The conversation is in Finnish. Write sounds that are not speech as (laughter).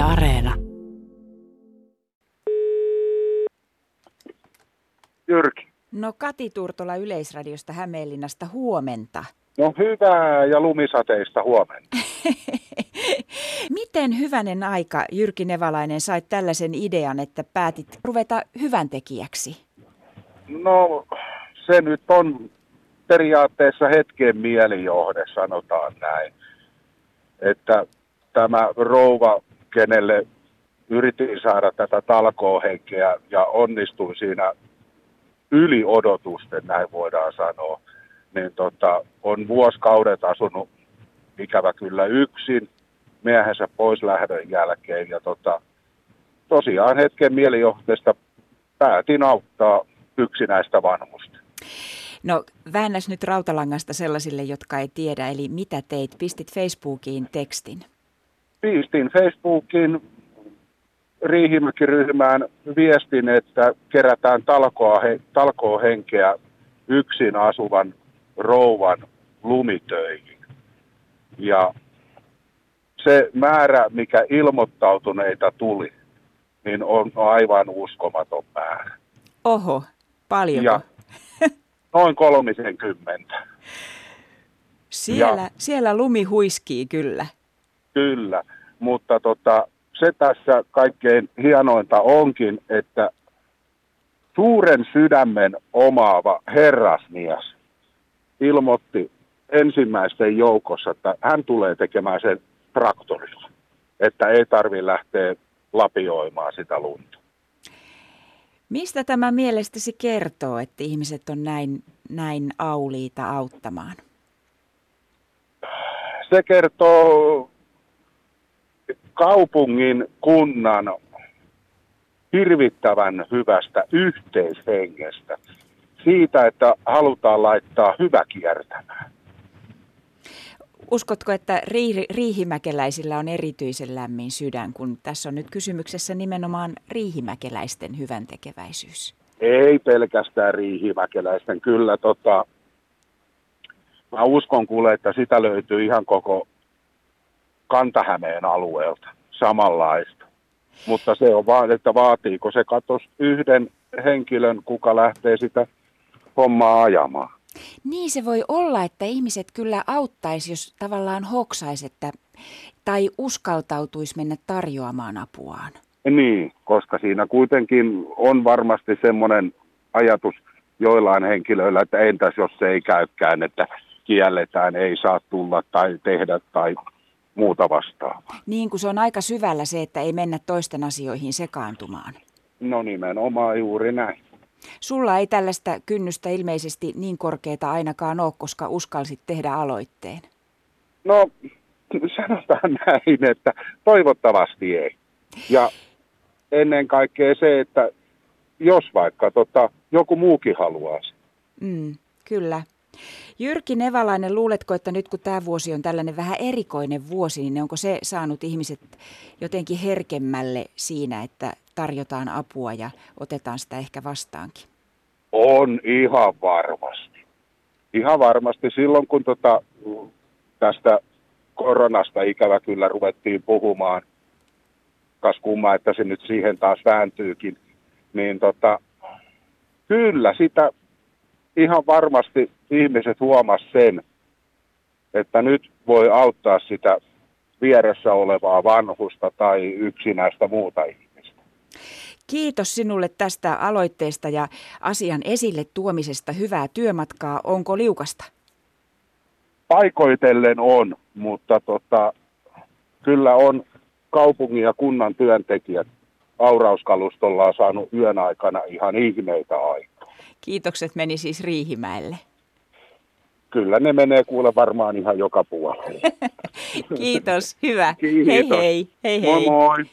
Yle Areena. Jyrki. No Kati Turtola Yleisradiosta Hämeenlinnasta huomenta. No hyvää ja lumisateista huomenta. (laughs) Miten hyvänen aika, Jyrki Nevalainen, sait tällaisen idean, että päätit ruveta hyvän tekijäksi? No se nyt on periaatteessa hetken mielijohde, sanotaan näin. Että tämä rouva, kenelle yritin saada tätä talkoohenkeä ja onnistuin siinä yli odotusten, näin voidaan sanoa, niin tota, on vuosikaudet asunut ikävä kyllä yksin miehensä pois lähdön jälkeen. Ja tota, tosiaan hetken mielijohteesta päätin auttaa yksinäistä vanhusta. No väännäs nyt rautalangasta sellaisille, jotka ei tiedä, eli mitä teit? Pistit Facebookiin tekstin? Pistin Facebookiin Riihimäki-ryhmään viestin, että kerätään talkoa, he, talkoa henkeä yksin asuvan rouvan lumitöihin. Ja se määrä, mikä ilmoittautuneita tuli, niin on aivan uskomaton määrä. Oho, paljonko? Ja noin 30. Siellä, ja, siellä lumi huiskii kyllä. Kyllä, mutta tota, se tässä kaikkein hienointa onkin, että suuren sydämen omaava herrasmies ilmoitti ensimmäisten joukossa, että hän tulee tekemään sen traktorilla, että ei tarvitse lähteä lapioimaan sitä lunta. Mistä tämä mielestäsi kertoo, että ihmiset on näin, näin auliita auttamaan? Se kertoo kaupungin, kunnan hirvittävän hyvästä yhteishengestä. Siitä, että halutaan laittaa hyvä kiertämään. Uskotko, että riihi, riihimäkeläisillä on erityisen lämmin sydän, kun tässä on nyt kysymyksessä nimenomaan riihimäkeläisten hyvän tekeväisyys? Ei pelkästään riihimäkeläisten. Kyllä tota, mä uskon kuule, että sitä löytyy ihan koko Kantahämeen alueelta samanlaista. Mutta se on vaan, että vaatiiko se katos yhden henkilön, kuka lähtee sitä hommaa ajamaan. Niin se voi olla, että ihmiset kyllä auttaisi, jos tavallaan hoksaisi, että, tai uskaltautuisi mennä tarjoamaan apuaan. Niin, koska siinä kuitenkin on varmasti semmoinen ajatus joillain henkilöillä, että entäs jos se ei käykään, että kielletään, ei saa tulla tai tehdä tai muuta vastaavaa. Niin kuin se on aika syvällä se, että ei mennä toisten asioihin sekaantumaan. No nimenomaan juuri näin. Sulla ei tällaista kynnystä ilmeisesti niin korkeata ainakaan ole, koska uskalsit tehdä aloitteen. No sanotaan näin, että toivottavasti ei. Ja ennen kaikkea se, että jos vaikka tota, joku muukin haluaa Mm, kyllä. Jyrki Nevalainen, luuletko, että nyt kun tämä vuosi on tällainen vähän erikoinen vuosi, niin onko se saanut ihmiset jotenkin herkemmälle siinä, että tarjotaan apua ja otetaan sitä ehkä vastaankin? On ihan varmasti. Ihan varmasti silloin, kun tota, tästä koronasta ikävä kyllä ruvettiin puhumaan, kas kumma, että se nyt siihen taas vääntyykin, niin tota, kyllä sitä ihan varmasti ihmiset huomas sen, että nyt voi auttaa sitä vieressä olevaa vanhusta tai yksinäistä muuta ihmistä. Kiitos sinulle tästä aloitteesta ja asian esille tuomisesta. Hyvää työmatkaa. Onko liukasta? Paikoitellen on, mutta tota, kyllä on kaupungin ja kunnan työntekijät aurauskalustolla on saanut yön aikana ihan ihmeitä aikaa. Kiitokset meni siis Riihimäelle. Kyllä ne menee kuule varmaan ihan joka puolella. (laughs) Kiitos, hyvä. Kiitos. Hei hei. hei, hei. Moi moi.